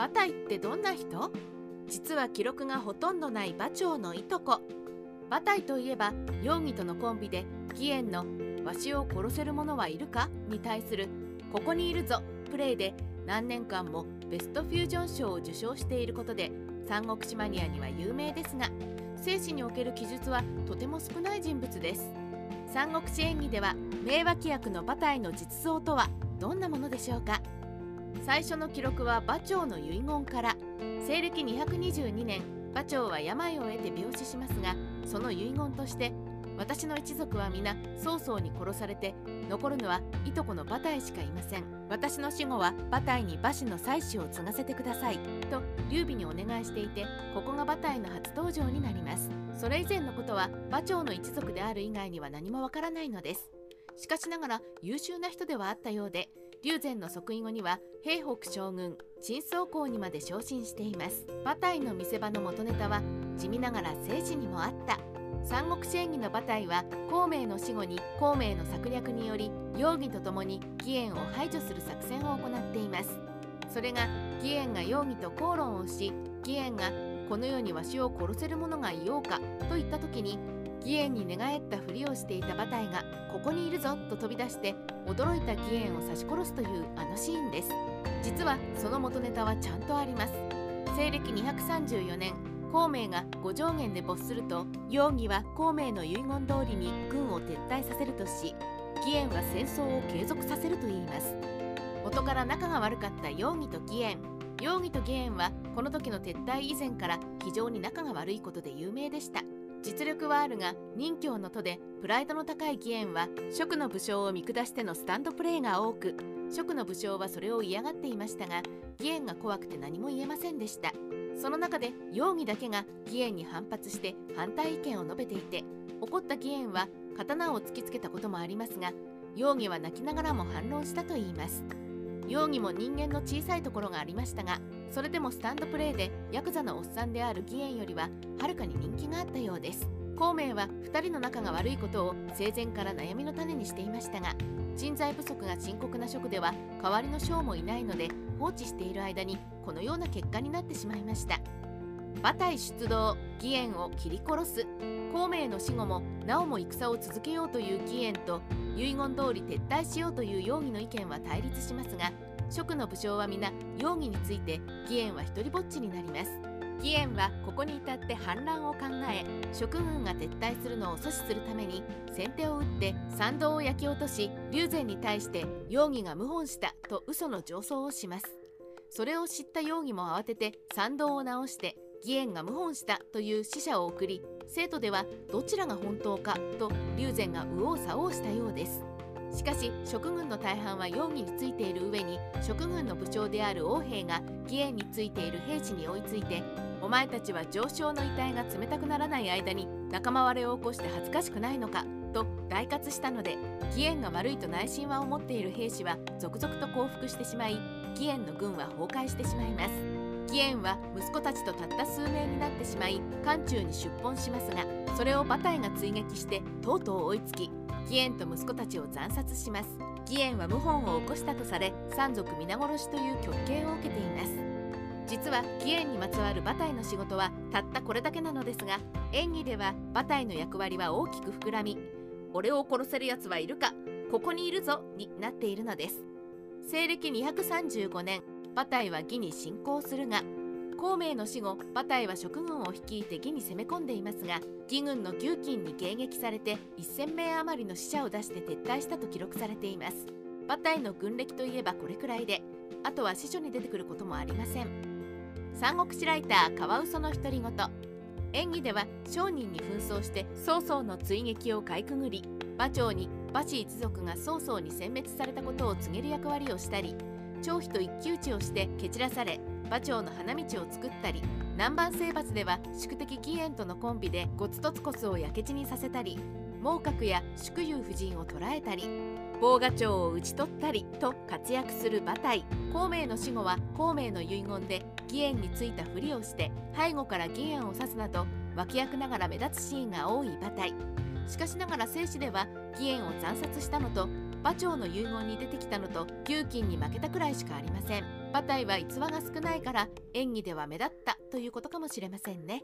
馬隊ってどんな人？実は記録がほとんどない馬長のいとこ。馬隊といえば容疑とのコンビで義援の「わしを殺せる者はいるか?」に対する「ここにいるぞ」プレイで何年間もベストフュージョン賞を受賞していることで三国志マニアには有名ですが生死における記述はとても少ない人物です。三国志演義では名脇役の馬隊の実像とはどんなものでしょうか？最初の記録は馬長の遺言から。西暦222年馬長は病を得て病死しますがその遺言として私の一族は皆曹操に殺されて残るのはいとこの馬隊しかいません。私の死後は馬隊に馬氏の妻子を継がせてくださいと劉備にお願いしていてここが馬隊の初登場になります。それ以前のことは馬長の一族である以外には何もわからないのです。しかしながら優秀な人ではあったようで龍禅の即位後には平北将軍陳宗公にまで昇進しています。馬隊の見せ場の元ネタは地味ながら政治にもあった。三国志演義の馬隊は孔明の死後に孔明の策略により容疑とともに義援を排除する作戦を行っています。それが義援が容疑と口論をし義援がこの世にわしを殺せる者がいようかと言った時に義援に寝返ったふりをしていた馬隊がここにいるぞと飛び出して驚いた義援を刺し殺すというあのシーンです。実はその元ネタはちゃんとあります。西暦234年孔明が五条原で没すると容疑は孔明の遺言通りに軍を撤退させるとし義援は戦争を継続させるといいます。元から仲が悪かった容疑と義援。容疑と義援はこの時の撤退以前から非常に仲が悪いことで有名でした。実力はあるが任教の徒でプライドの高い義援は職の武将を見下してのスタンドプレーが多く職の武将はそれを嫌がっていましたが義援が怖くて何も言えませんでした。その中で容疑だけが義援に反発して反対意見を述べていて怒った義援は刀を突きつけたこともありますが容疑は泣きながらも反論したといいます。容疑も人間の小さいところがありましたがそれでもスタンドプレーでヤクザのおっさんである義援よりははるかに人気があったようです。孔明は2人の仲が悪いことを生前から悩みの種にしていましたが人材不足が深刻な職では代わりの将もいないので放置している間にこのような結果になってしまいました。馬隊出動義援を切り殺す。孔明の死後もなおも戦を続けようという義援と遺言通り撤退しようという容疑の意見は対立しますが職の武将は皆容疑について義援は一りぼっちになります。義援はここに至って反乱を考え職軍が撤退するのを阻止するために先手を打って参道を焼き落とし龍禅に対して容疑が謀反したと嘘の上奏をします。それを知った容疑も慌てて参道を直して義援が謀反したという死者を送り生徒ではどちらが本当かと龍禅が右往左往したようです。しかし職軍の大半は容疑についている上に職軍の部長である王兵が義援についている兵士に追いついてお前たちは上昇の遺体が冷たくならない間に仲間割れを起こして恥ずかしくないのかと大喝したので義援が悪いと内心は思っている兵士は続々と降伏してしまい義援の軍は崩壊してしまいます。義援は息子たちとたった数名になってしまい漢中に出奔しますがそれを馬隊が追撃してとうとう追いつき義援と息子たちを惨殺します。義援は謀反を起こしたとされ三族皆殺しという極刑を受けています。実は義援にまつわる馬隊の仕事はたったこれだけなのですが演技では馬隊の役割は大きく膨らみ俺を殺せる奴はいるかここにいるぞになっているのです。西暦235年馬隊は義に侵攻するが孔明の死後馬隊は職軍を率いて義に攻め込んでいますが義軍の牛金に迎撃されて1000名余りの死者を出して撤退したと記録されています。馬隊の軍歴といえばこれくらいであとは司書に出てくることもありません。三国志ライターカワウソの独り言。演技では商人に紛争して曹操の追撃をかいくぐり馬長に馬氏一族が曹操に殲滅されたことを告げる役割をしたり張飛と一騎打ちをして蹴散らされ馬長の花道を作ったり南蛮征伐では宿敵義援とのコンビでゴツトツコスを焼け地にさせたり孟獲や祝友夫人を捕らえたり防賀長を討ち取ったりと活躍する馬隊。孔明の死後は孔明の遺言で義援についたふりをして背後から義援を指すなど脇役ながら目立つシーンが多い馬隊。しかしながら生死では義援を惨殺したのと馬長の遺言に出てきたのと給金に負けたくらいしかありません。馬体は逸話が少ないから演技では目立ったということかもしれませんね。